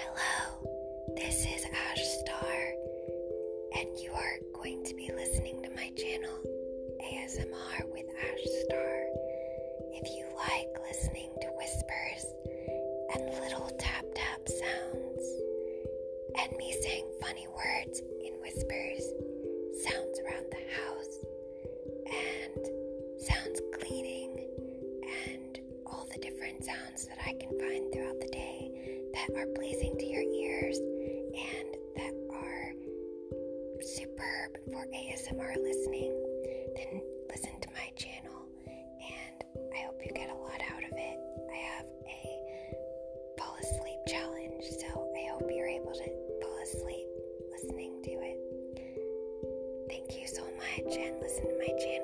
Hello, this is Ash Star, and you are going to be listening to my channel, ASMR with Ash Star. If you like listening to whispers and little tap tap sounds, and me saying funny words in whispers, sounds around the house, and sounds cleaning, and all the different sounds that I can find day are pleasing to your ears and that are superb for ASMR listening, then listen to my channel and I hope you get a lot out of it. I have a fall asleep challenge, so I hope you're able to fall asleep listening to it. Thank you so much and listen to my channel.